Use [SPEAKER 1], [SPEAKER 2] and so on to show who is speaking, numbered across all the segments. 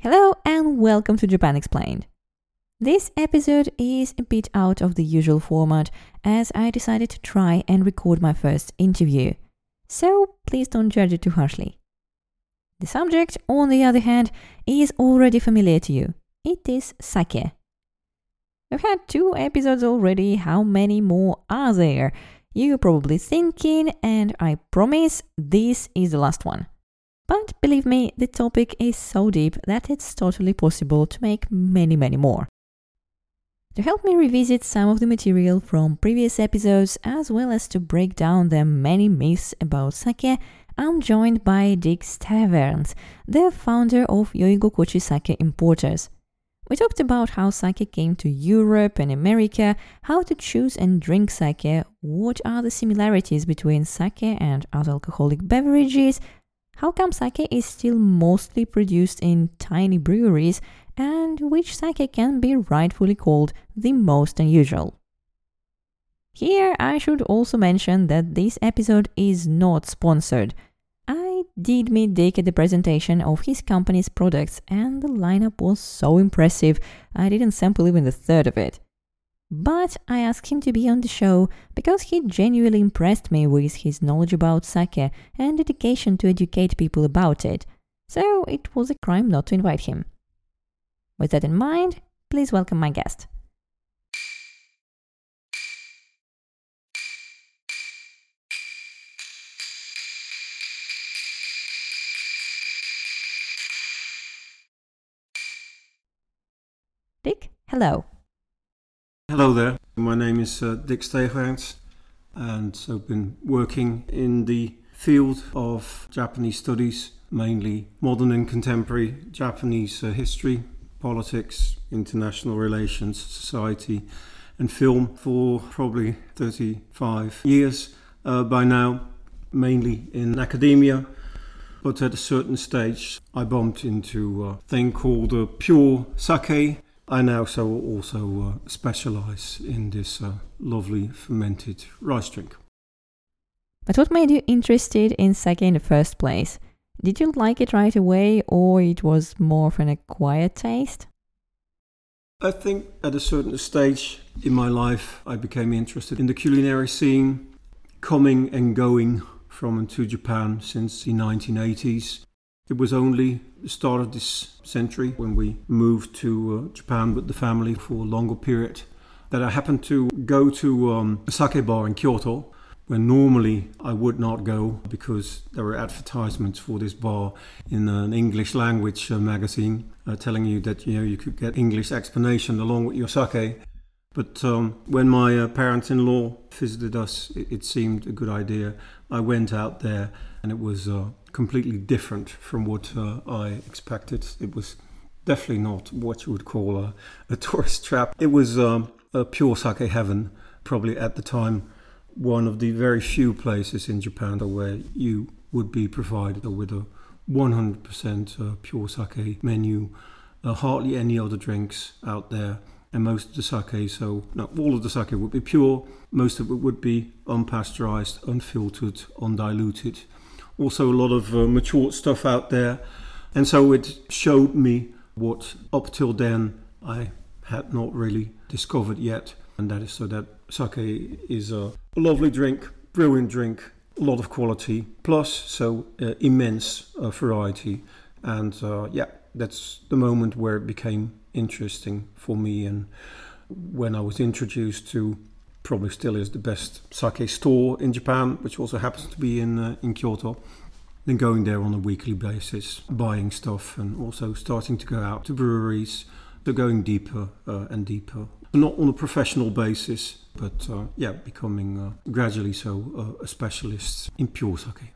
[SPEAKER 1] Hello and welcome to Japan Explained. This episode is a bit out of the usual format as I decided to try and record my first interview, so please don't judge it too harshly. The subject, on the other hand, is already familiar to you. It is sake. We've had two episodes already, how many more are there? You're probably thinking, and I promise this is the last one. But believe me, the topic is so deep that it's totally possible to make many, many more. To help me revisit some of the material from previous episodes, as well as to break down the many myths about sake, I'm joined by Dick Stegewerns, the founder of Yoigokochi Sake Importers. We talked about how sake came to Europe and America, how to choose and drink sake, what are the similarities between sake and other alcoholic beverages, how come sake is still mostly produced in tiny breweries, and which sake can be rightfully called the most unusual. Here, I should also mention that this episode is not sponsored. I did meet Dick at the presentation of his company's products, and the lineup was so impressive, I didn't sample even a third of it. But I asked him to be on the show because he genuinely impressed me with his knowledge about sake and dedication to educate people about it, so it was a crime not to invite him. With that in mind, please welcome my guest. Dick, hello.
[SPEAKER 2] Hello there. My name is uh, Dick Stegewerns, and I've been working in the field of Japanese studies, mainly modern and contemporary Japanese uh, history, politics, international relations, society, and film for probably 35 years uh, by now, mainly in academia. But at a certain stage, I bumped into a thing called uh, pure sake, I now so also uh, specialize in this uh, lovely fermented rice drink.
[SPEAKER 1] But what made you interested in sake in the first place? Did you like it right away, or it was more of an acquired taste?
[SPEAKER 2] I think at a certain stage in my life, I became interested in the culinary scene, coming and going from and to Japan since the 1980s. It was only start of this century when we moved to uh, Japan with the family for a longer period that I happened to go to um, a sake bar in Kyoto when normally I would not go because there were advertisements for this bar in an English language uh, magazine uh, telling you that you know you could get English explanation along with your sake. But um, when my uh, parents-in-law visited us, it, it, seemed a good idea. I went out there, and it was uh, completely different from what uh, I expected. It was definitely not what you would call a, a tourist trap. It was um, a pure sake heaven, probably at the time one of the very few places in Japan where you would be provided with a 100% uh, pure sake menu. Uh, hardly any other drinks out there, and most of the sake, so not all of the sake would be pure, most of it would be unpasteurized, unfiltered, undiluted also a lot of uh, mature stuff out there. And so it showed me what up till then I had not really discovered yet. And that is so that sake is a lovely drink, brilliant drink, a lot of quality, plus so uh, immense uh, variety. And uh, yeah, that's the moment where it became interesting for me. And when I was introduced to probably still is the best sake store in Japan, which also happens to be in uh, in Kyoto. Then going there on a weekly basis, buying stuff, and also starting to go out to breweries. They're going deeper uh, and deeper, not on a professional basis, but uh, yeah, becoming uh, gradually so uh, a specialist in pure sake.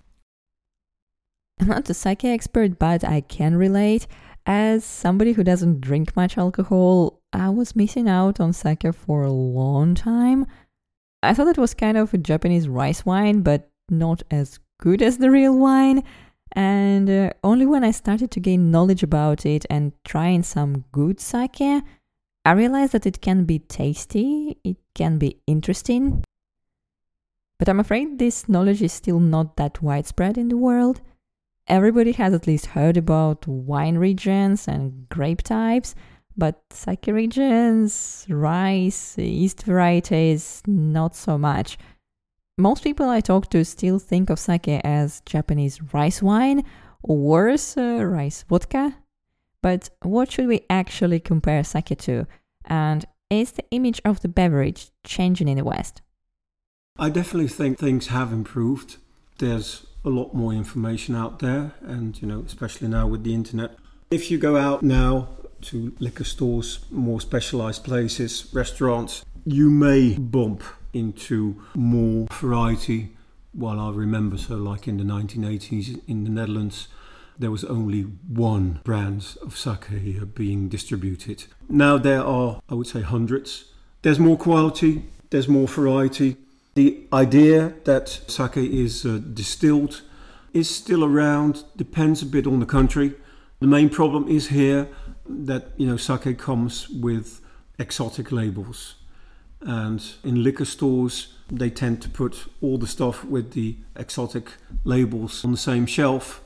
[SPEAKER 1] I'm not a sake expert, but I can relate. As somebody who doesn't drink much alcohol, I was missing out on sake for a long time. I thought it was kind of a Japanese rice wine, but not as good as the real wine. And uh, only when I started to gain knowledge about it and trying some good sake, I realized that it can be tasty, it can be interesting. But I'm afraid this knowledge is still not that widespread in the world. Everybody has at least heard about wine regions and grape types, but sake regions, rice, yeast varieties, not so much. Most people I talk to still think of sake as Japanese rice wine, or worse, uh, rice vodka. But what should we actually compare sake to? And is the image of the beverage changing in the West?
[SPEAKER 2] I definitely think things have improved. There's a lot more information out there, and you know, especially now with the internet. If you go out now to liquor stores, more specialized places, restaurants, you may bump into more variety. While I remember, so like in the 1980s in the Netherlands, there was only one brand of sake here being distributed. Now there are, I would say, hundreds. There's more quality, there's more variety. The idea that sake is uh, distilled is still around, depends a bit on the country. The main problem is here that you know sake comes with exotic labels, and in liquor stores they tend to put all the stuff with the exotic labels on the same shelf,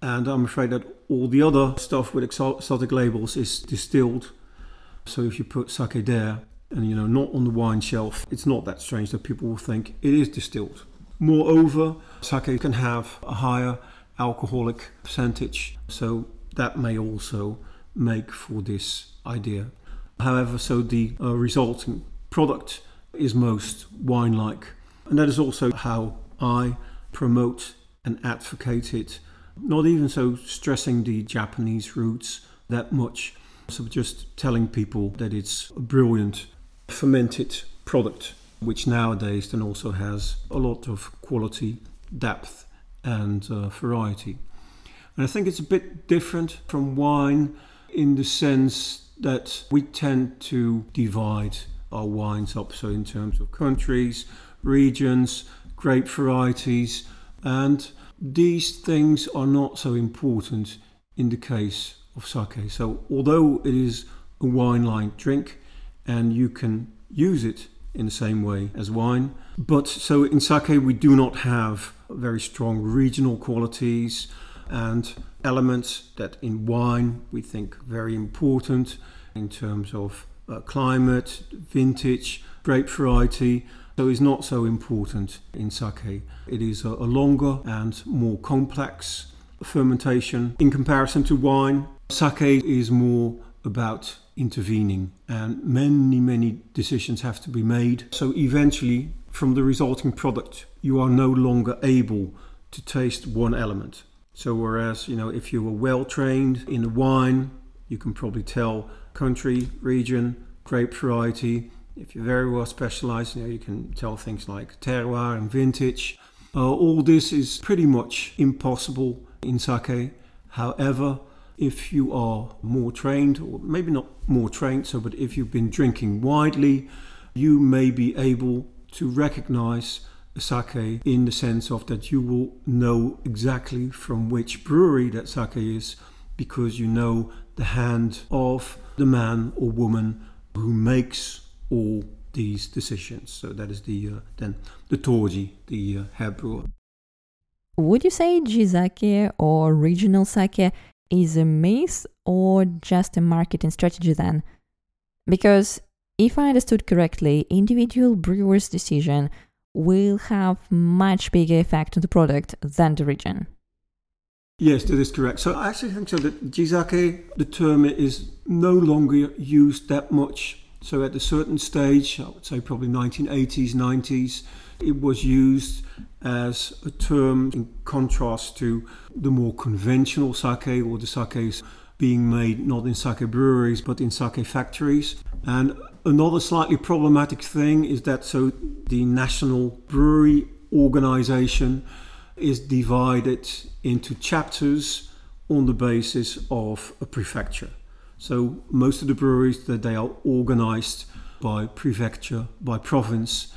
[SPEAKER 2] and I'm afraid that all the other stuff with exotic labels is distilled. So if you put sake there and you know not on the wine shelf, it's not that strange that people will think it is distilled. Moreover, sake can have a higher alcoholic percentage, so that may also make for this idea. However, so the uh, resulting product is most wine like, and that is also how I promote and advocate it. Not even so stressing the Japanese roots that much, so just telling people that it's a brilliant fermented product, which nowadays then also has a lot of quality, depth, and uh, variety. And I think it's a bit different from wine in the sense that we tend to divide our wines up. So, in terms of countries, regions, grape varieties, and these things are not so important in the case of sake. So, although it is a wine like drink and you can use it in the same way as wine, but so in sake we do not have very strong regional qualities and elements that in wine we think very important in terms of uh, climate, vintage, grape variety. So is not so important in sake. It is a, a longer and more complex fermentation in comparison to wine. Sake is more about intervening and many many decisions have to be made so eventually from the resulting product you are no longer able to taste one element so whereas, you know, if you were well trained in wine, you can probably tell country, region, grape variety. If you're very well specialized, you know, you can tell things like terroir and vintage. Uh, all this is pretty much impossible in sake. However, if you are more trained, or maybe not more trained, so but if you've been drinking widely, you may be able to recognize sake in the sense of that you will know exactly from which brewery that sake is because you know the hand of the man or woman who makes all these decisions. So that is the uh, then the toji, the uh, brewer.
[SPEAKER 1] Would you say Jizake or regional sake is a myth or just a marketing strategy then? Because if I understood correctly, individual brewers' decision will have much bigger effect on the product than the region.
[SPEAKER 2] Yes, that is correct. So I actually think so that jizake, the term is no longer used that much. So at a certain stage, I would say probably 1980s, 90s, it was used as a term in contrast to the more conventional sake or the sakes being made not in sake breweries but in sake factories. And Another slightly problematic thing is that so the National Brewery Organization is divided into chapters on the basis of a prefecture. So most of the breweries that they are organized by prefecture, by province,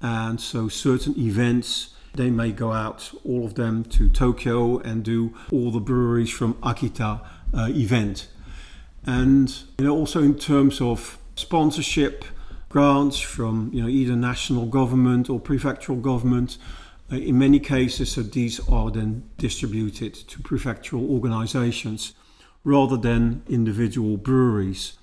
[SPEAKER 2] and so certain events they may go out, all of them, to Tokyo and do all the breweries from Akita uh, event. And you know, also in terms of sponsorship grants from you know either national government or prefectural government. Uh, in many cases, so these are then distributed to prefectural organizations rather than individual breweries.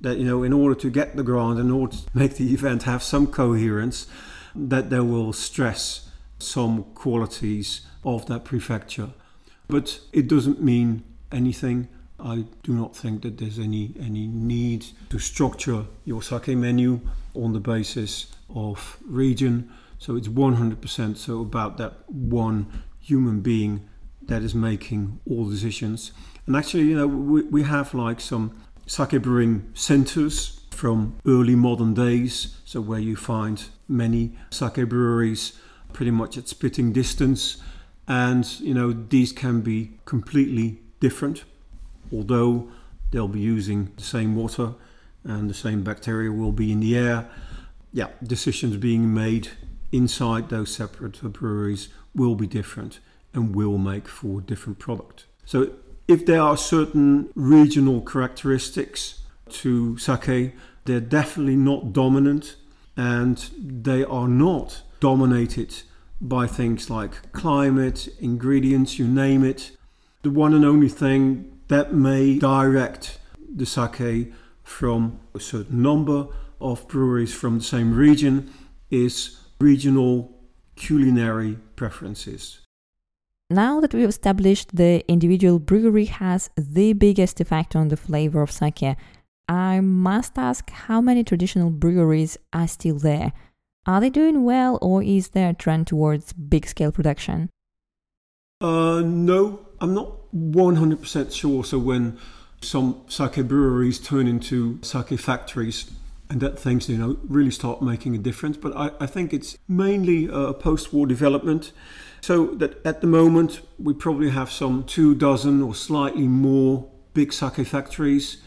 [SPEAKER 2] That, you know, in order to get the grant, in order to make the event have some coherence, that they will stress some qualities of that prefecture. But it doesn't mean anything. I do not think that there's any, any need to structure your sake menu on the basis of region. So it's 100% so about that one human being that is making all decisions. And actually, you know, we, we have like some sake brewing centers from early modern days, so where you find many sake breweries pretty much at spitting distance. And, you know, these can be completely different, although they'll be using the same water and the same bacteria will be in the air. Yeah, decisions being made inside those separate breweries will be different and will make for different product. So if there are certain regional characteristics to sake, they're definitely not dominant and they are not dominated by things like climate, ingredients, you name it. The one and only thing that may direct the sake from a certain number of breweries from the same region is regional culinary preferences.
[SPEAKER 1] Now that we've established the individual brewery has the biggest effect on the flavor of sake, I must ask how many traditional breweries are still there? Are they doing well or is there a trend towards big scale production?
[SPEAKER 2] Uh, no, I'm not 100% sure. So, when some sake breweries turn into sake factories, and that things you know really start making a difference. But I, I think it's mainly a post-war development. So that at the moment we probably have some two dozen or slightly more big sake factories,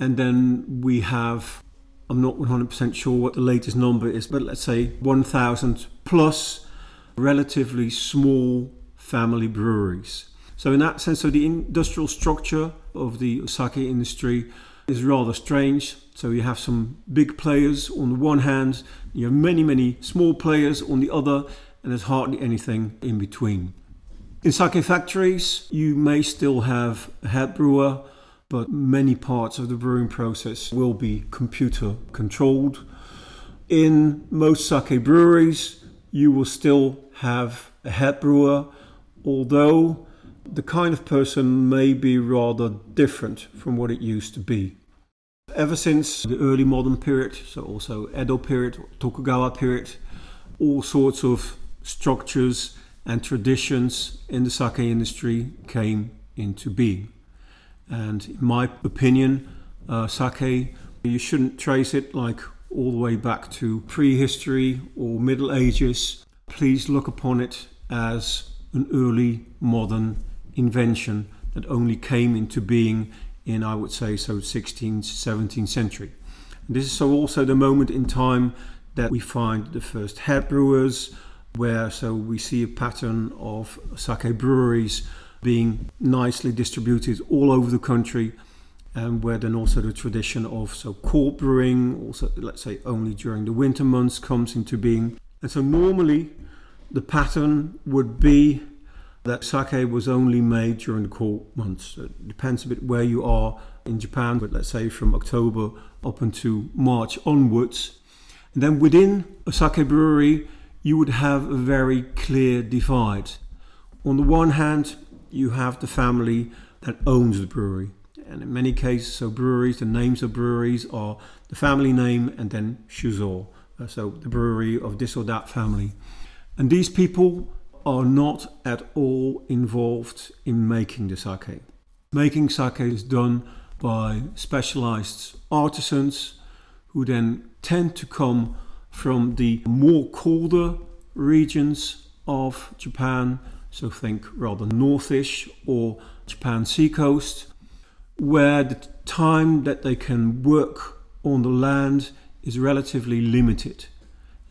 [SPEAKER 2] and then we have I'm not 100% sure what the latest number is, but let's say 1,000 plus relatively small family breweries. So in that sense, so the industrial structure of the sake industry is rather strange. So you have some big players on the one hand, you have many, many small players on the other, and there's hardly anything in between. In sake factories, you may still have a head brewer, but many parts of the brewing process will be computer controlled. In most sake breweries, you will still have a head brewer, although the kind of person may be rather different from what it used to be. Ever since the early modern period, so also Edo period, Tokugawa period, all sorts of structures and traditions in the sake industry came into being. And in my opinion, uh, sake, you shouldn't trace it like all the way back to prehistory or Middle Ages. Please look upon it as an early modern invention that only came into being in, I would say, so 16th, 17th century. And this is so also the moment in time that we find the first head brewers, where so we see a pattern of sake breweries being nicely distributed all over the country, and where then also the tradition of so cold brewing, also let's say only during the winter months, comes into being. And so normally the pattern would be that sake was only made during the cold months. It depends a bit where you are in Japan, but let's say from October up until March onwards. And then within a sake brewery, you would have a very clear divide. On the one hand, you have the family that owns the brewery. And in many cases, so breweries, the names of breweries are the family name and then Shuzo, uh, so the brewery of this or that family. And these people are not at all involved in making the sake. Making sake is done by specialized artisans who then tend to come from the more colder regions of Japan, so think rather northish or Japan seacoast, where the time that they can work on the land is relatively limited.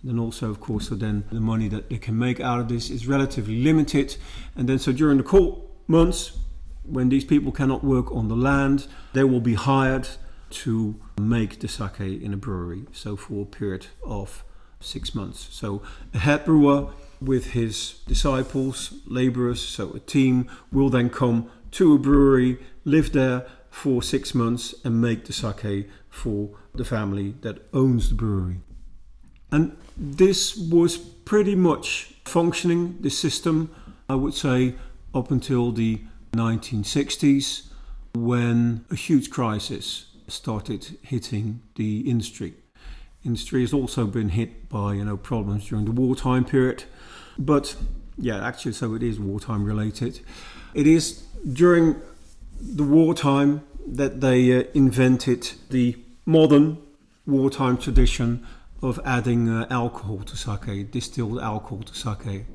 [SPEAKER 2] Then also, of course, so then the money that they can make out of this is relatively limited. And then, so during the cold months, when these people cannot work on the land, they will be hired to make the sake in a brewery. So for a period of six months. So a head brewer with his disciples, laborers, so a team, will then come to a brewery, live there for six months, and make the sake for the family that owns the brewery. And this was pretty much functioning, the system, I would say, up until the 1960s when a huge crisis started hitting the industry. Industry has also been hit by you know problems during the wartime period, but yeah, actually, so it is wartime related. It is during the wartime that they uh, invented the modern wartime tradition of adding uh, alcohol to sake, distilled alcohol to sake.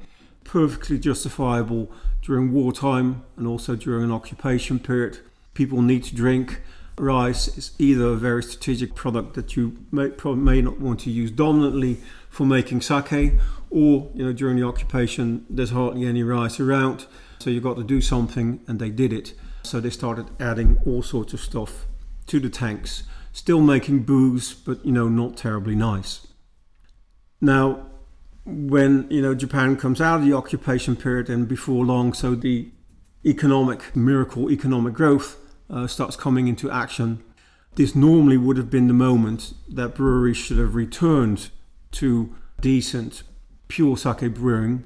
[SPEAKER 2] Perfectly justifiable during wartime and also during an occupation period. People need to drink. Rice is either a very strategic product that you may, probably may not want to use dominantly for making sake, or you know during the occupation there's hardly any rice around, so you've got to do something, and they did it. So they started adding all sorts of stuff to the tanks still making booze, but you know, not terribly nice. Now, when you know Japan comes out of the occupation period and before long, so the economic miracle, economic growth uh, starts coming into action. This normally would have been the moment that breweries should have returned to decent, pure sake brewing,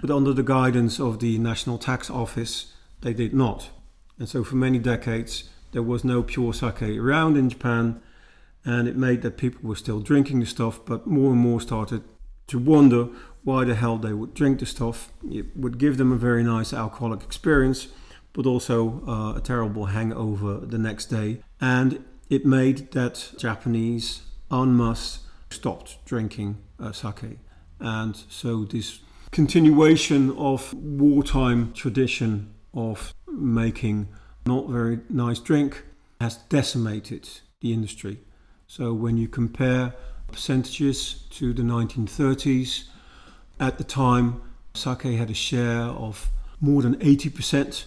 [SPEAKER 2] but under the guidance of the National Tax Office, they did not. And so, for many decades, there was no pure sake around in Japan, and it made that people were still drinking the stuff, but more and more started to wonder why the hell they would drink the stuff. It would give them a very nice alcoholic experience, but also uh, a terrible hangover the next day. And it made that Japanese en masse stopped drinking uh, sake. And so this continuation of wartime tradition of making not very nice drink has decimated the industry. So when you compare percentages to the 1930s, at the time sake had a share of more than 80%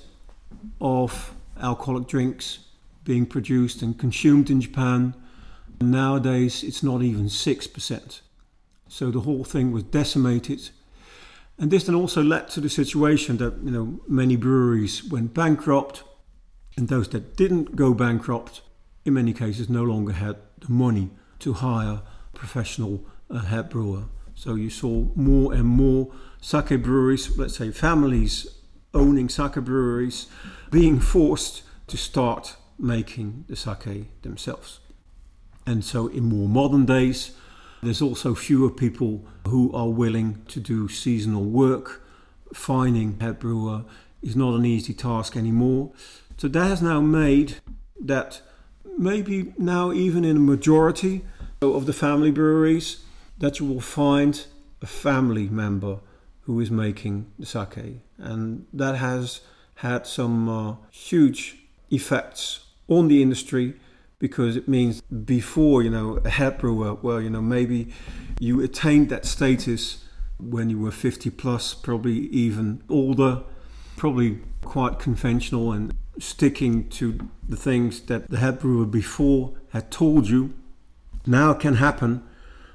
[SPEAKER 2] of alcoholic drinks being produced and consumed in Japan. Nowadays, it's not even 6%. So the whole thing was decimated. And this then also led to the situation that you know many breweries went bankrupt and those that didn't go bankrupt, in many cases, no longer had the money to hire a professional uh, head brewer. So you saw more and more sake breweries, let's say families owning sake breweries, being forced to start making the sake themselves. And so in more modern days, there's also fewer people who are willing to do seasonal work. Finding head brewer is not an easy task anymore. So that has now made that maybe now even in a majority of the family breweries that you will find a family member who is making the sake. And that has had some uh, huge effects on the industry because it means before you know a head brewer well you know maybe you attained that status when you were 50 plus probably even older probably quite conventional and sticking to the things that the head brewer before had told you. Now can happen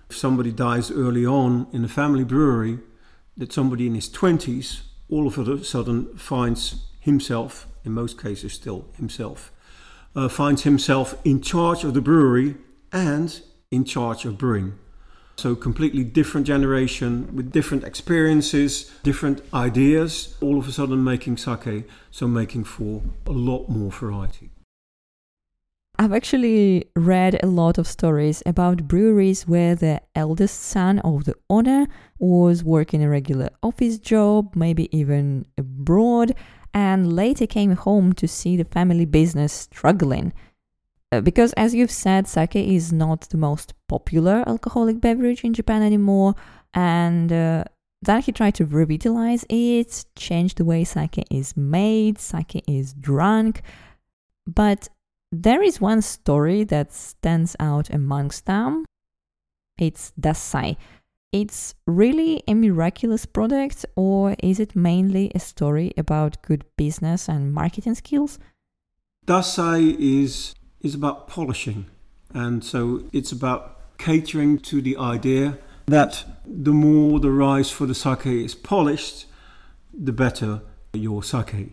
[SPEAKER 2] if somebody dies early on in a family brewery, that somebody in his 20s all of a sudden finds himself, in most cases still himself, uh, finds himself in charge of the brewery and in charge of brewing. So, completely different generation with different experiences, different ideas, all of a sudden making sake, so making for a lot more variety.
[SPEAKER 1] I've actually read a lot of stories about breweries where the eldest son of the owner was working a regular office job, maybe even abroad, and later came home to see the family business struggling. Uh, because as you've said, sake is not the most popular alcoholic beverage in Japan anymore, and uh, then he tried to revitalize it, change the way sake is made, sake is drunk. But there is one story that stands out amongst them. It's Dassai It's really a miraculous product, or is it mainly a story about good business and marketing skills?
[SPEAKER 2] Dassai is is about polishing. And so it's about catering to the idea that the more the rice for the sake is polished, the better your sake.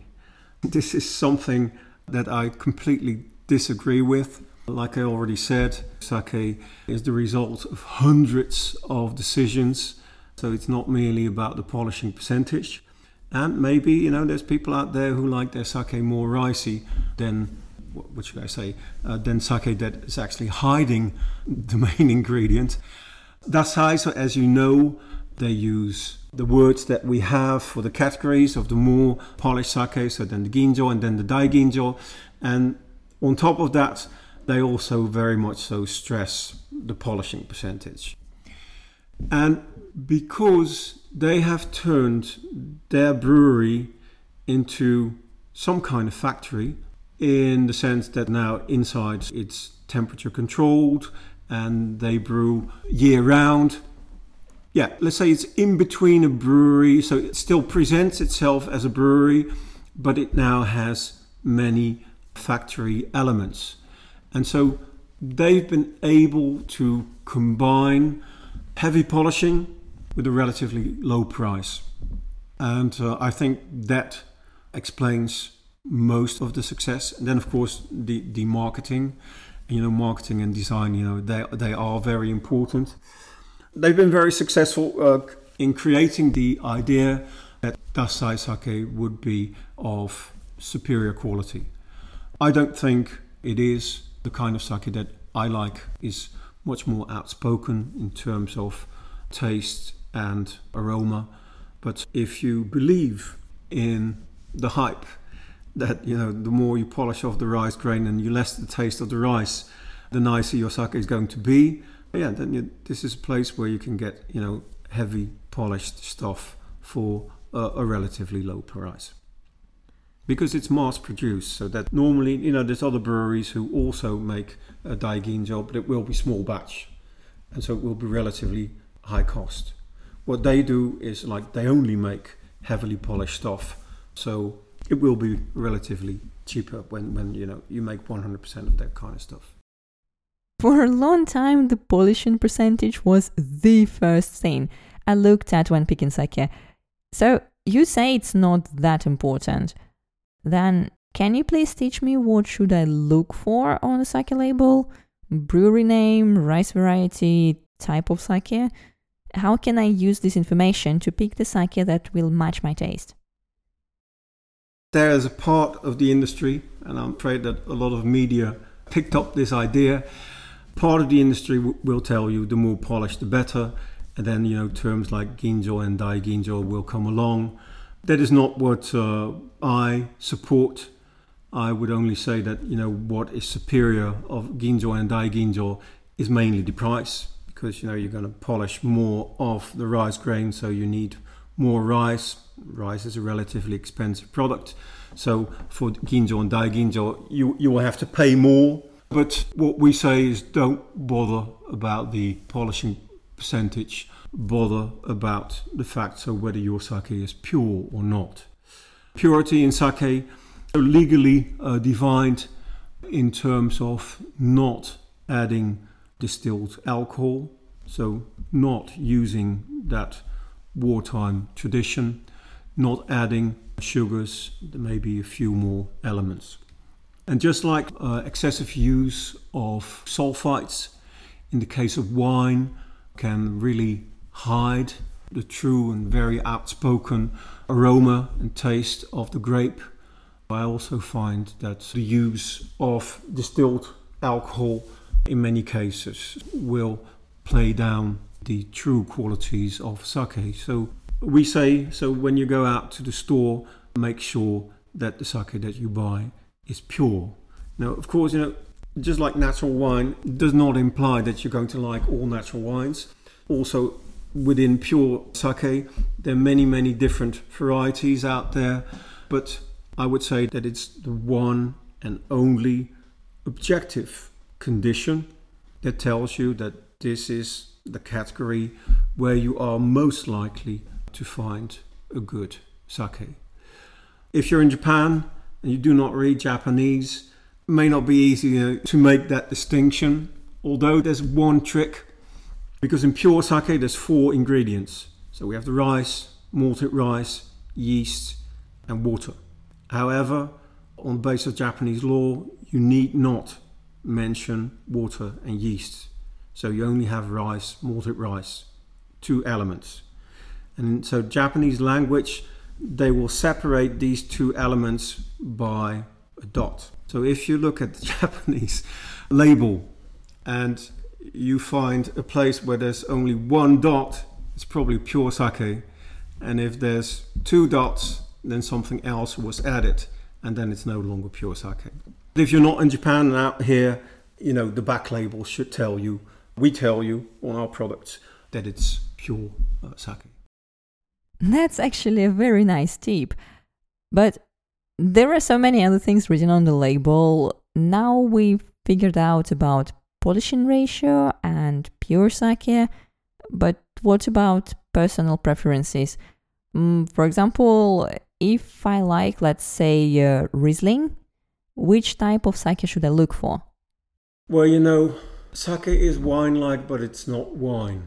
[SPEAKER 2] This is something that I completely disagree with. Like I already said, sake is the result of hundreds of decisions. So it's not merely about the polishing percentage. And maybe, you know, there's people out there who like their sake more ricey than, what should I say, uh, than sake that is actually hiding the main ingredient. Dassai, so as you know, they use the words that we have for the categories of the more polished sake, so then the ginjo and then the dai ginjo. And on top of that, they also very much so stress the polishing percentage. And because they have turned their brewery into some kind of factory in the sense that now inside it's temperature controlled and they brew year round. Yeah, let's say it's in between a brewery, so it still presents itself as a brewery, but it now has many factory elements. And so they've been able to combine heavy polishing with a relatively low price. And uh, I think that explains most of the success. And then, of course, the, the marketing, you know, marketing and design, you know, they, they are very important. They've been very successful uh, in creating the idea that Dassai sake would be of superior quality. I don't think it is the kind of sake that I like is much more outspoken in terms of taste and aroma. But if you believe in the hype that you know the more you polish off the rice grain and you less the taste of the rice, the nicer your sake is going to be. Yeah, then you, this is a place where you can get you know heavy polished stuff for a, a relatively low price because it's mass produced. So that normally, you know, there's other breweries who also make a daiginjo, but it will be small batch, and so it will be relatively high cost. What they do is like they only make heavily polished stuff, so it will be relatively cheaper when, when you know you make 100% of that kind of stuff.
[SPEAKER 1] For a long time, the polishing percentage was the first thing I looked at when picking sake. So you say it's not that important then can you please teach me what should I look for on a sake label? Brewery name, rice variety, type of sake? How can I use this information to pick the sake that will match my taste?
[SPEAKER 2] There is a part of the industry, and I'm afraid that a lot of media picked up this idea. Part of the industry w- will tell you the more polished, the better. And then, you know, terms like ginjo and dai ginjo will come along. That is not what uh, I support. I would only say that you know what is superior of ginjo and dai ginjo is mainly the price because you know you're going to polish more of the rice grain, so you need more rice. Rice is a relatively expensive product, so for ginjo and dai ginjo, you you will have to pay more. But what we say is don't bother about the polishing percentage bother about the fact so whether your sake is pure or not. Purity in sake are legally uh, defined in terms of not adding distilled alcohol, so not using that wartime tradition, not adding sugars, there may be a few more elements. And just like uh, excessive use of sulfites in the case of wine can really hide the true and very outspoken aroma and taste of the grape. I also find that the use of distilled alcohol in many cases will play down the true qualities of sake. So we say so when you go out to the store, make sure that the sake that you buy is pure. Now, of course, you know, just like natural wine does not imply that you're going to like all natural wines. Also, within pure sake. There are many, many different varieties out there, but I would say that it's the one and only objective condition that tells you that this is the category where you are most likely to find a good sake. If you're in Japan and you do not read Japanese, it may not be easy to make that distinction. Although there's one trick Because in pure sake, there's four ingredients. So we have the rice, malted rice, yeast, and water. However, on the basis of Japanese law, you need not mention water and yeast. So you only have rice, malted rice, two elements. And so Japanese language, they will separate these two elements by a dot. So if you look at the Japanese label and you find a place where there's only one dot, it's probably pure sake. And if there's two dots, then something else was added, and then it's no longer pure sake. If you're not in Japan and out here, you know, the back label should tell you, we tell you on our products that it's pure uh, sake.
[SPEAKER 1] That's actually a very nice tip. But there are so many other things written on the label. Now we've figured out about polishing ratio and pure sake, but what about personal preferences? Mm, for example, if I like, let's say, uh, Riesling, which type of sake should I look for?
[SPEAKER 2] Well, you know, sake is wine like, but it's not wine.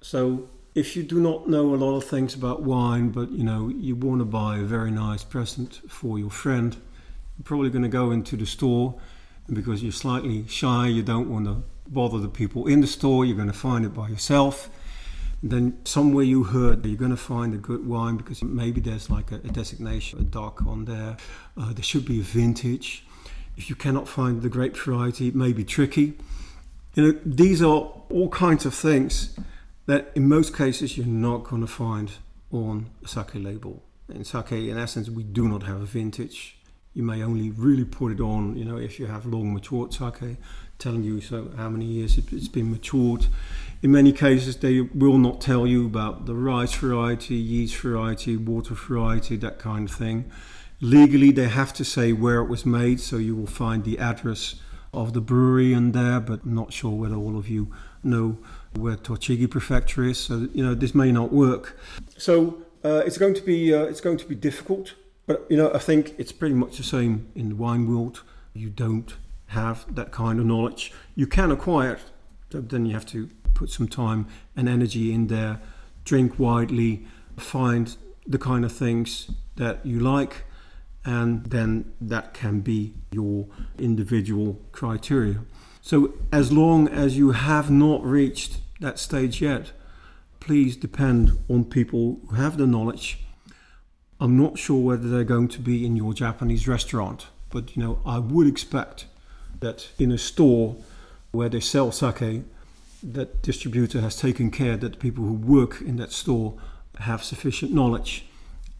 [SPEAKER 2] So if you do not know a lot of things about wine, but you know, you want to buy a very nice present for your friend, you're probably going to go into the store because you're slightly shy, you don't want to bother the people in the store, you're going to find it by yourself then somewhere you heard you're going to find a good wine because maybe there's like a, a designation, a DOC on there. Uh, there should be a vintage. If you cannot find the grape variety, it may be tricky. You know, these are all kinds of things that in most cases you're not going to find on a sake label. In sake, in essence, we do not have a vintage. You may only really put it on, you know, if you have long matured sake, telling you so how many years it's been matured. In many cases, they will not tell you about the rice variety, yeast variety, water variety, that kind of thing. Legally, they have to say where it was made, so you will find the address of the brewery in there, but I'm not sure whether all of you know where Tochigi Prefecture is. So you know this may not work. So uh, it's going to be uh, it's going to be difficult. But you know I think it's pretty much the same in the wine world. You don't have that kind of knowledge. You can acquire it, but then you have to put some time and energy in there, drink widely, find the kind of things that you like, and then that can be your individual criteria. So, as long as you have not reached that stage yet, please depend on people who have the knowledge. I'm not sure whether they're going to be in your Japanese restaurant, but you know, I would expect that in a store where they sell sake, that distributor has taken care that the people who work in that store have sufficient knowledge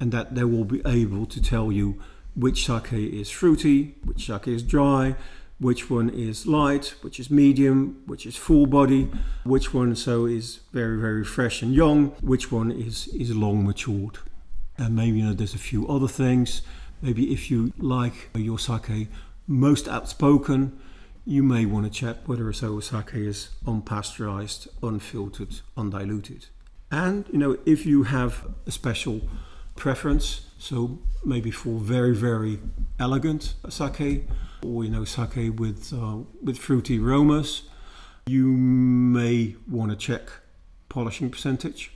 [SPEAKER 2] and that they will be able to tell you which sake is fruity, which sake is dry, which one is light, which is medium, which is full body, which one so is very very fresh and young, which one is is long matured. And maybe you know there's a few other things. Maybe if you like your sake most outspoken, you may want to check whether a so sake is unpasteurized, unfiltered, undiluted. And you know, if you have a special preference, so maybe for very very elegant sake, or you know sake with uh, with fruity aromas, you may want to check polishing percentage.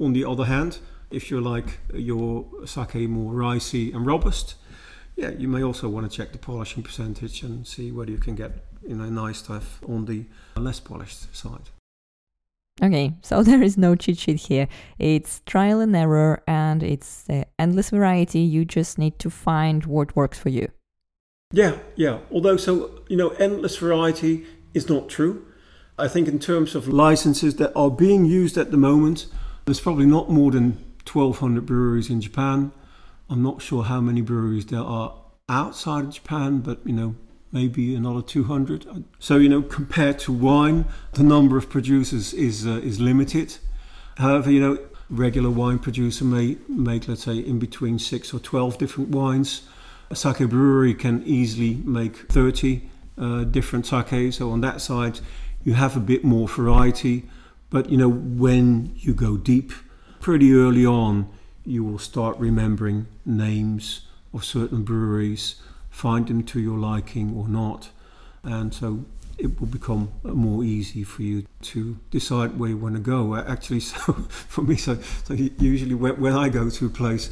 [SPEAKER 2] On the other hand, if you like your sake more ricey and robust, yeah, you may also want to check the polishing percentage and see whether you can get you know nice stuff on the less polished side.
[SPEAKER 1] Okay, so there is no cheat sheet here. It's trial and error, and it's uh, endless variety. You just need to find what works for you.
[SPEAKER 2] Yeah, yeah. Although, so you know, endless variety is not true. I think in terms of licenses that are being used at the moment, there's probably not more than 1,200 breweries in Japan. I'm not sure how many breweries there are outside of Japan, but you know, maybe another 200. So you know, compared to wine, the number of producers is uh, is limited. However, you know, regular wine producer may make let's say in between six or 12 different wines. A sake brewery can easily make 30 uh, different sake. So on that side, you have a bit more variety. But you know, when you go deep, pretty early on, you will start remembering names of certain breweries, find them to your liking or not. and so it will become more easy for you to decide where you want to go. Uh, actually, so for me, so, so usually when, when I go to a place,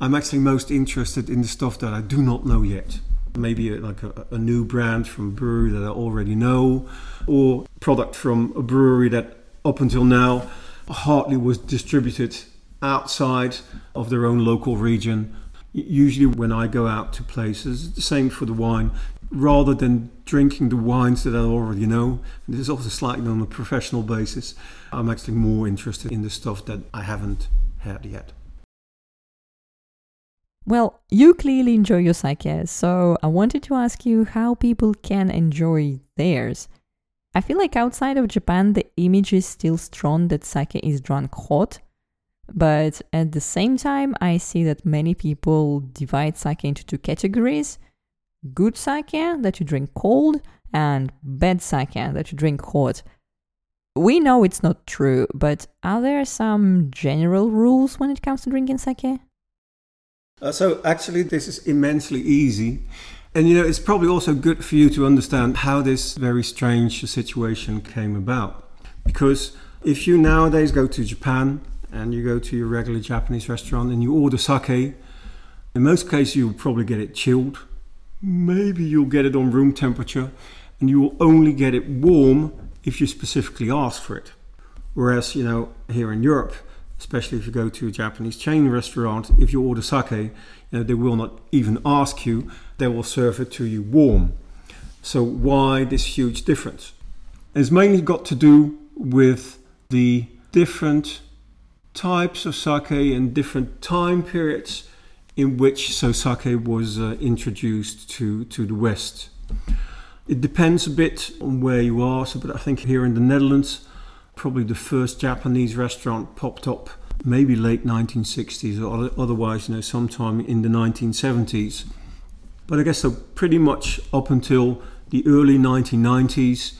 [SPEAKER 2] I'm actually most interested in the stuff that I do not know yet. Maybe a, like a, a new brand from a brewery that I already know, or product from a brewery that up until now hardly was distributed outside of their own local region. Usually, when I go out to places, the same for the wine, rather than drinking the wines that I already know, this is also slightly on a professional basis, I'm actually more interested in the stuff that I haven't had yet.
[SPEAKER 1] Well, you clearly enjoy your sake, so I wanted to ask you how people can enjoy theirs. I feel like outside of Japan, the image is still strong that sake is drunk hot, but at the same time, I see that many people divide sake into two categories good sake that you drink cold and bad sake that you drink hot. We know it's not true, but are there some general rules when it comes to drinking sake?
[SPEAKER 2] Uh, so, actually, this is immensely easy. And you know, it's probably also good for you to understand how this very strange situation came about. Because if you nowadays go to Japan and you go to your regular Japanese restaurant and you order sake, in most cases you'll probably get it chilled Maybe you'll get it on room temperature and you will only get it warm if you specifically ask for it. Whereas, you know, here in Europe, especially if you go to a Japanese chain restaurant, if you order sake, you know, they will not even ask you, they will serve it to you warm. So, why this huge difference? It's mainly got to do with the different types of sake and different time periods in which so sake was uh, introduced to, to the West. It depends a bit on where you are, so, but I think here in the Netherlands, probably the first Japanese restaurant popped up maybe late 1960s or otherwise, you know, sometime in the 1970s. But I guess so pretty much up until the early 1990s,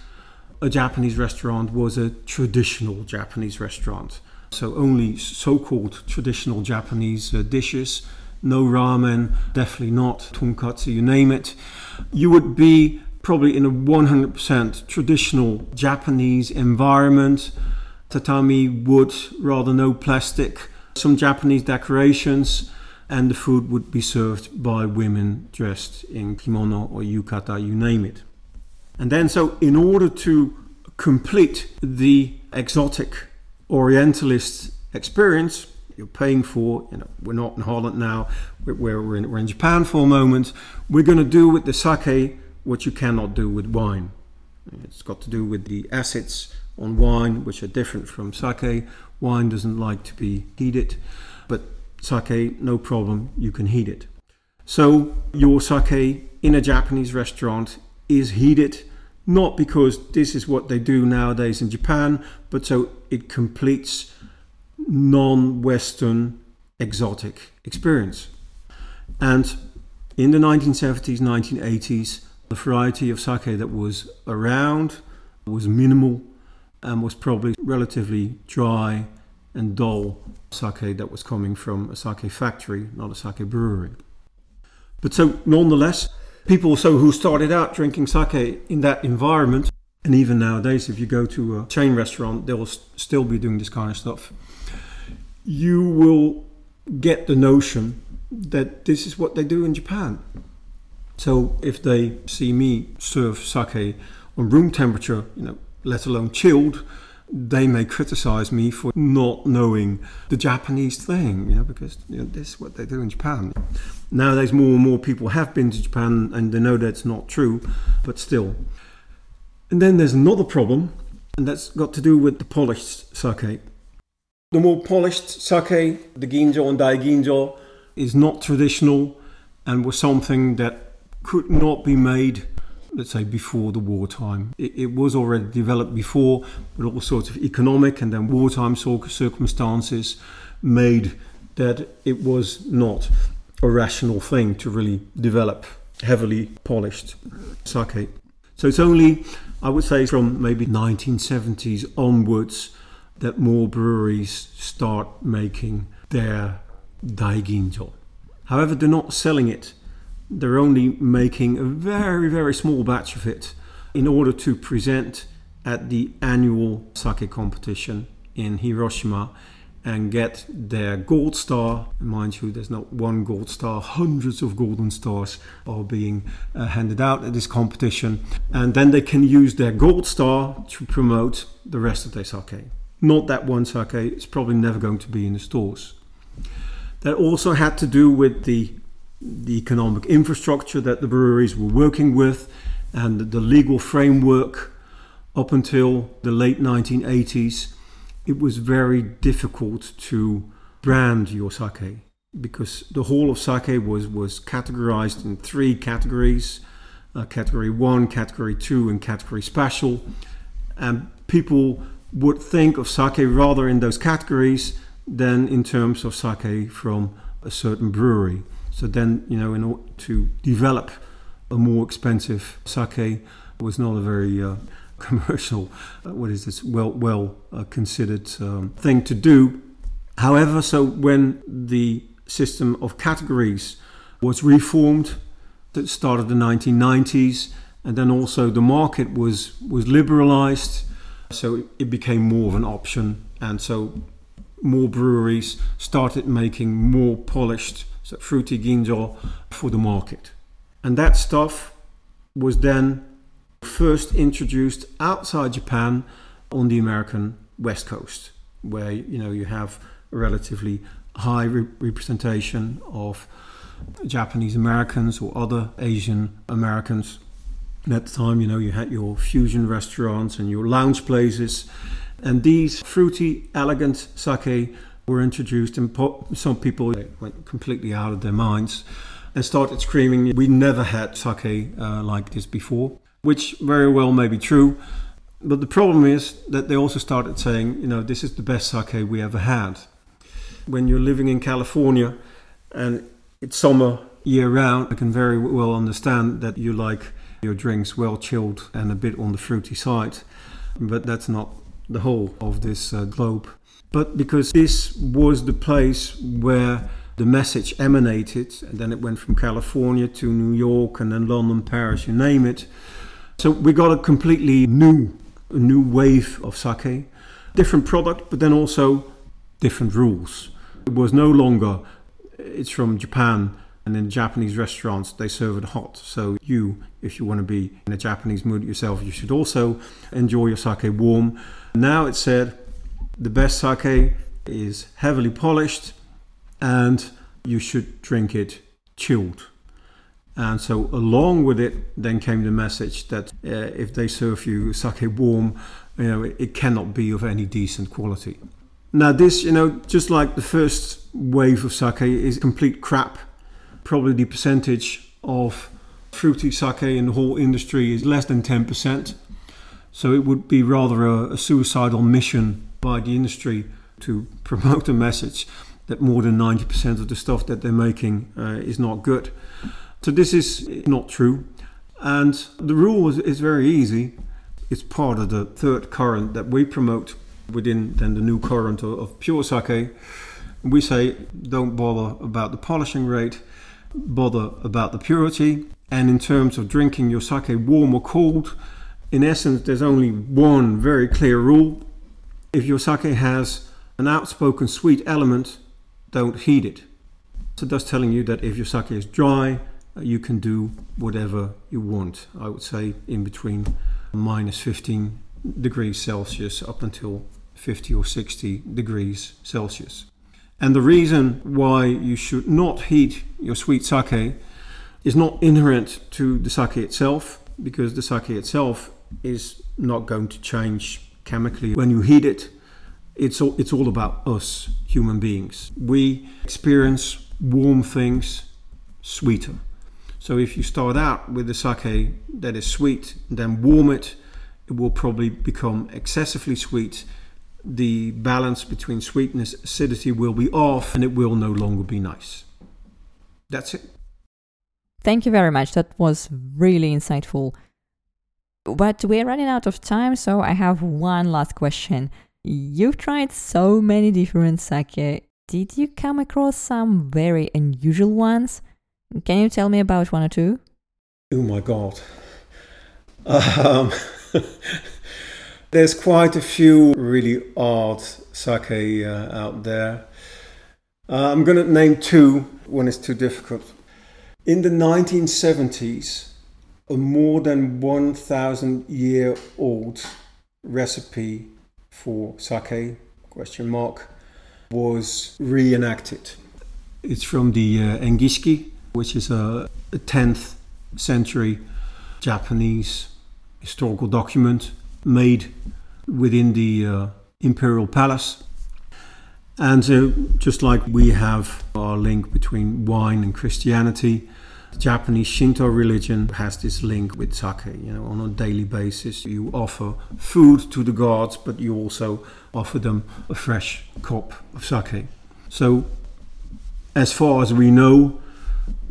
[SPEAKER 2] a Japanese restaurant was a traditional Japanese restaurant. So only so-called traditional Japanese uh, dishes no ramen, definitely not tonkatsu, you name it. You would be probably in a 100% traditional Japanese environment. Tatami wood, rather no plastic, some Japanese decorations, and the food would be served by women dressed in kimono or yukata, you name it. And then, so in order to complete the exotic Orientalist experience, you're paying for. You know, we're not in Holland now. We're, we're, in, we're in Japan for a moment. We're going to do with the sake what you cannot do with wine. It's got to do with the acids on wine, which are different from sake. Wine doesn't like to be heated, but sake, no problem, you can heat it. So your sake in a Japanese restaurant is heated not because this is what they do nowadays in Japan, but so it completes non Western exotic experience. And in the 1970s, 1980s, the variety of sake that was around was minimal and was probably relatively dry and dull sake that was coming from a sake factory, not a sake brewery. But so, nonetheless, people so who started out drinking sake in that environment, and even nowadays, if you go to a chain restaurant, they'll still be doing this kind of stuff you will get the notion that this is what they do in Japan. So if they see me serve sake on room temperature, you know, let alone chilled, they may criticize me for not knowing the Japanese thing, you know, because you know, this is what they do in Japan. Nowadays, more and more people have been to Japan and they know that's not true, but still. And then there's another problem, and that's got to do with the polished sake. The more polished sake, the ginjo and daiginjo, is not traditional and was something that could not be made, let's say, before the wartime. It, it was already developed before, but all sorts of economic and then wartime circumstances made that it was not a rational thing to really develop heavily polished sake. So it's only, I would say, from maybe 1970s onwards that more breweries start making their daiginjo. However, they're not selling it. They're only making a very, very small batch of it in order to present at the annual sake competition in Hiroshima and get their gold star. Mind you, there's not one gold star, hundreds of golden stars are being uh, handed out at this competition. And then they can use their gold star to promote the rest of their sake. Not that one sake, it's probably never going to be in the stores. That also had to do with the, the economic infrastructure that the breweries were working with and the legal framework up until the late 1980s it was very difficult to brand your sake because the whole of sake was, was categorized in three categories uh, category one, category two, and category special. And people would think of sake rather in those categories than in terms of sake from a certain brewery. So then, you know, in order to develop a more expensive sake was not a very uh, commercial, uh, what is this, well, well uh, considered um, thing to do. However, so when the system of categories was reformed, that started the 1990s, and then also the market was was liberalized, so it became more of an option, and so more breweries started making more polished so fruity ginjo for the market, and that stuff was then first introduced outside Japan on the American West Coast, where you know you have a relatively high re- representation of Japanese Americans or other Asian Americans. And at the time, you know, you had your fusion restaurants and your lounge places, and these fruity, elegant sake were introduced, and po- some people went completely out of their minds and started screaming, "We never had sake uh, like this before." which very well may be true. But the problem is that they also started saying, you know, this is the best sake we ever had. When you're living in California and it's summer year round, I can very well understand that you like your drinks well chilled and a bit on the fruity side. But that's not the whole of this uh, globe. But because this was the place where the message emanated, and then it went from California to New York and then London, Paris, you name it so we got a completely new, a new wave of sake, different product, but then also different rules. It was no longer it's from Japan and in Japanese restaurants they serve it hot. So you, if you want to be in a Japanese mood yourself, you should also enjoy your sake warm. Now it said the best sake is heavily polished and you should drink it chilled. And so, along with it, then came the message that uh, if they serve you sake warm, you know, it, cannot be of any decent quality. Now, this, you know, just like the first wave of sake is complete crap. Probably the percentage of fruity sake in the whole industry is less than 10%. So it would be rather a, a suicidal mission by the industry to promote a message that more than 90% of the stuff that they're making uh, is not good. So this is not true. And the rule is, is very easy. It's part of the third current that we promote within then the new current of, of pure sake. We say don't bother about the polishing rate, bother about the purity. And in terms of drinking your sake warm or cold, in essence, there's only one very clear rule. If your sake has an outspoken sweet element, don't heat it. So that's telling you that if your sake is dry, uh, you can do whatever you want. I would say in between minus 15 degrees Celsius up until 50 or 60 degrees Celsius. And the reason why you should not heat your sweet sake is not inherent to the sake itself, because the sake itself is not going to change chemically when you heat it. It's all, it's all about us, human beings. We experience warm things sweeter. So if you start out with a sake that is sweet, then warm it, it will probably become excessively sweet. The balance between sweetness acidity will be off and it will no longer be nice. That's it.
[SPEAKER 1] Thank you very much. That was really insightful. But we're running out of time, so I have one last question. You've tried so many different sake. Did you come across some very unusual ones? Can you tell me about one or two?
[SPEAKER 2] Oh my god. Um, there's quite a few really odd sake uh, out there. Uh, I'm going to name two when it's too difficult. In the 1970s, a more than 1,000 year old recipe for sake question mark was reenacted. It's from the uh, Engishiki, which is a, a 10th century Japanese historical document made within the uh, imperial palace. And uh, just like we have our link between wine and Christianity, Japanese Shinto religion has this link with sake. You know, on a daily basis, you offer food to the gods, but you also offer them a fresh cup of sake. So, as far as we know,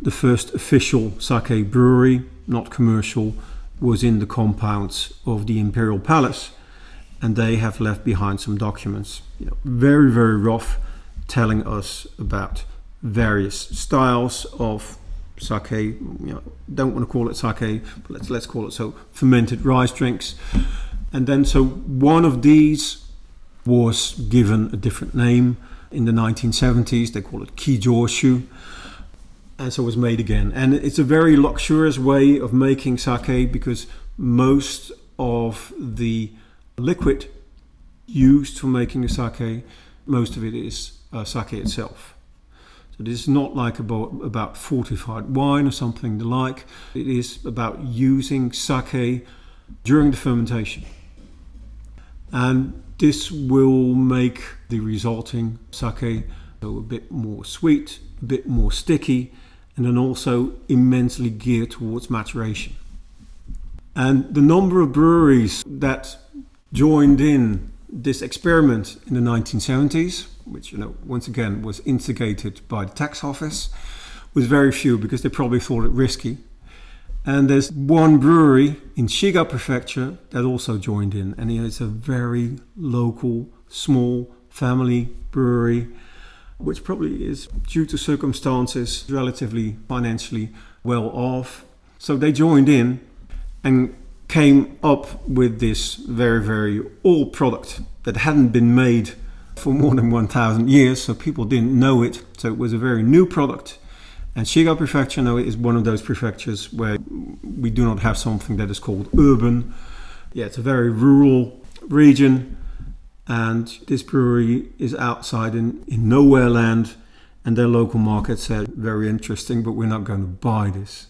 [SPEAKER 2] the first official sake brewery, not commercial, was in the compounds of the imperial palace, and they have left behind some documents, you know, very very rough, telling us about various styles of sake. You know, don't want to call it sake, but let's let's call it so fermented rice drinks. And then so one of these was given a different name in the 1970s. They call it kijoshu. And so it was made again. And it's a very luxurious way of making sake because most of the liquid used for making the sake, most of it is uh, sake itself. So this is not like about, about fortified wine or something the like. It is about using sake during the fermentation. And this will make the resulting sake a bit more sweet, a bit more sticky, and then also immensely geared towards maturation. And the number of breweries that joined in this experiment in the 1970s which you know once again was instigated by the tax office, was very few because they probably thought it risky. And there's one brewery in Shiga Prefecture that also joined in, and it's a very local, small family brewery, which probably is due to circumstances relatively financially well off. So they joined in and came up with this very, very old product that hadn't been made for more than 1,000 years, so people didn't know it. So it was a very new product. And Shiga Prefecture now is one of those prefectures where we do not have something that is called urban. Yeah, it's a very rural region, and this brewery is outside in, in nowhere land. And their local market said, very interesting, but we're not going to buy this.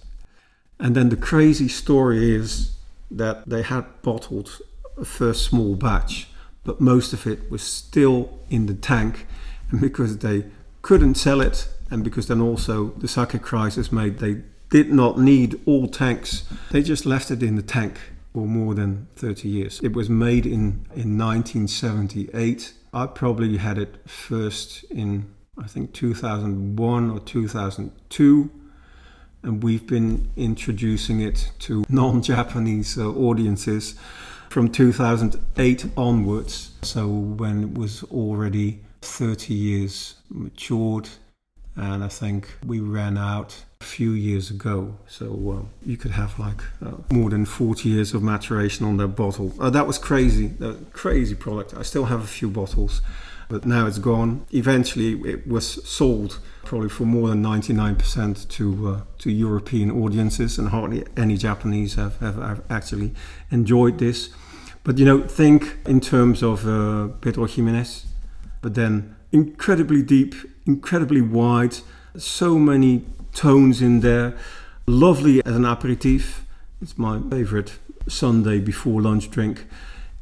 [SPEAKER 2] And then the crazy story is that they had bottled a first small batch but most of it was still in the tank. And because they couldn't sell it, and because then also the sake crisis made they did not need all tanks, they just left it in the tank for more than 30 years. It was made in, in 1978. I probably had it first in, I think, 2001 or 2002 and we've been introducing it to non Japanese uh, audiences from 2008 onwards. So when it was already 30 years matured, and I think we ran out a few years ago. So uh, you could have like uh, more than 40 years of maturation on that bottle. Uh, that was crazy, that crazy product. I still have a few bottles, but now it's gone. Eventually, it was sold probably for more than 99% to uh, to European audiences, and hardly any Japanese have, have, have actually enjoyed this. But you know, think in terms of uh, Pedro Ximénez, but then incredibly deep, incredibly wide, so many tones in there. Lovely as an aperitif. It's my favorite Sunday before lunch drink.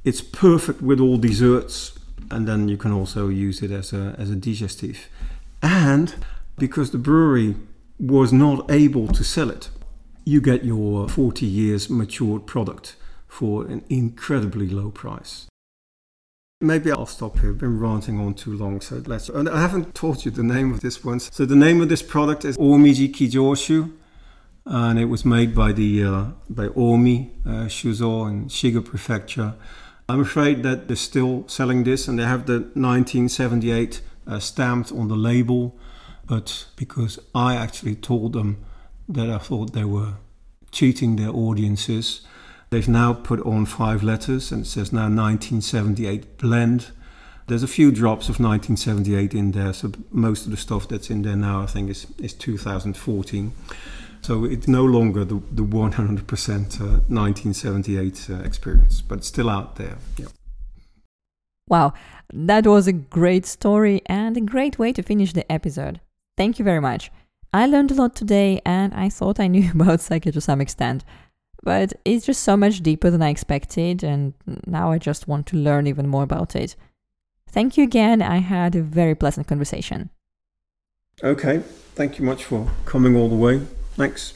[SPEAKER 2] It's perfect with all desserts, and then you can also use it as a, as a digestif. And because the brewery was not able to sell it, you get your 40 years matured product for an incredibly low price. Maybe I'll stop here. I've been ranting on too long, so let's. And I haven't told you the name of this one. So the name of this product is Omiji Kijoshu, and it was made by the uh, by Omi uh, Shuzo in Shiga Prefecture. I'm afraid that they're still selling this, and they have the 1978 uh, stamped on the label. But because I actually told them that I thought they were cheating their audiences, They've now put on five letters and it says now 1978 blend. There's a few drops of 1978 in there, so most of the stuff that's in there now, I think, is, is 2014. So it's no longer the, the 100% uh, 1978 uh, experience, but it's still out there. Yeah.
[SPEAKER 1] Wow, that was a great story and a great way to finish the episode. Thank you very much. I learned a lot today and I thought I knew about sake to some extent. But it's just so much deeper than I expected, and now I just want to learn even more about it. Thank you again. I had a very pleasant conversation.
[SPEAKER 2] Okay. Thank you much for coming all the way. Thanks.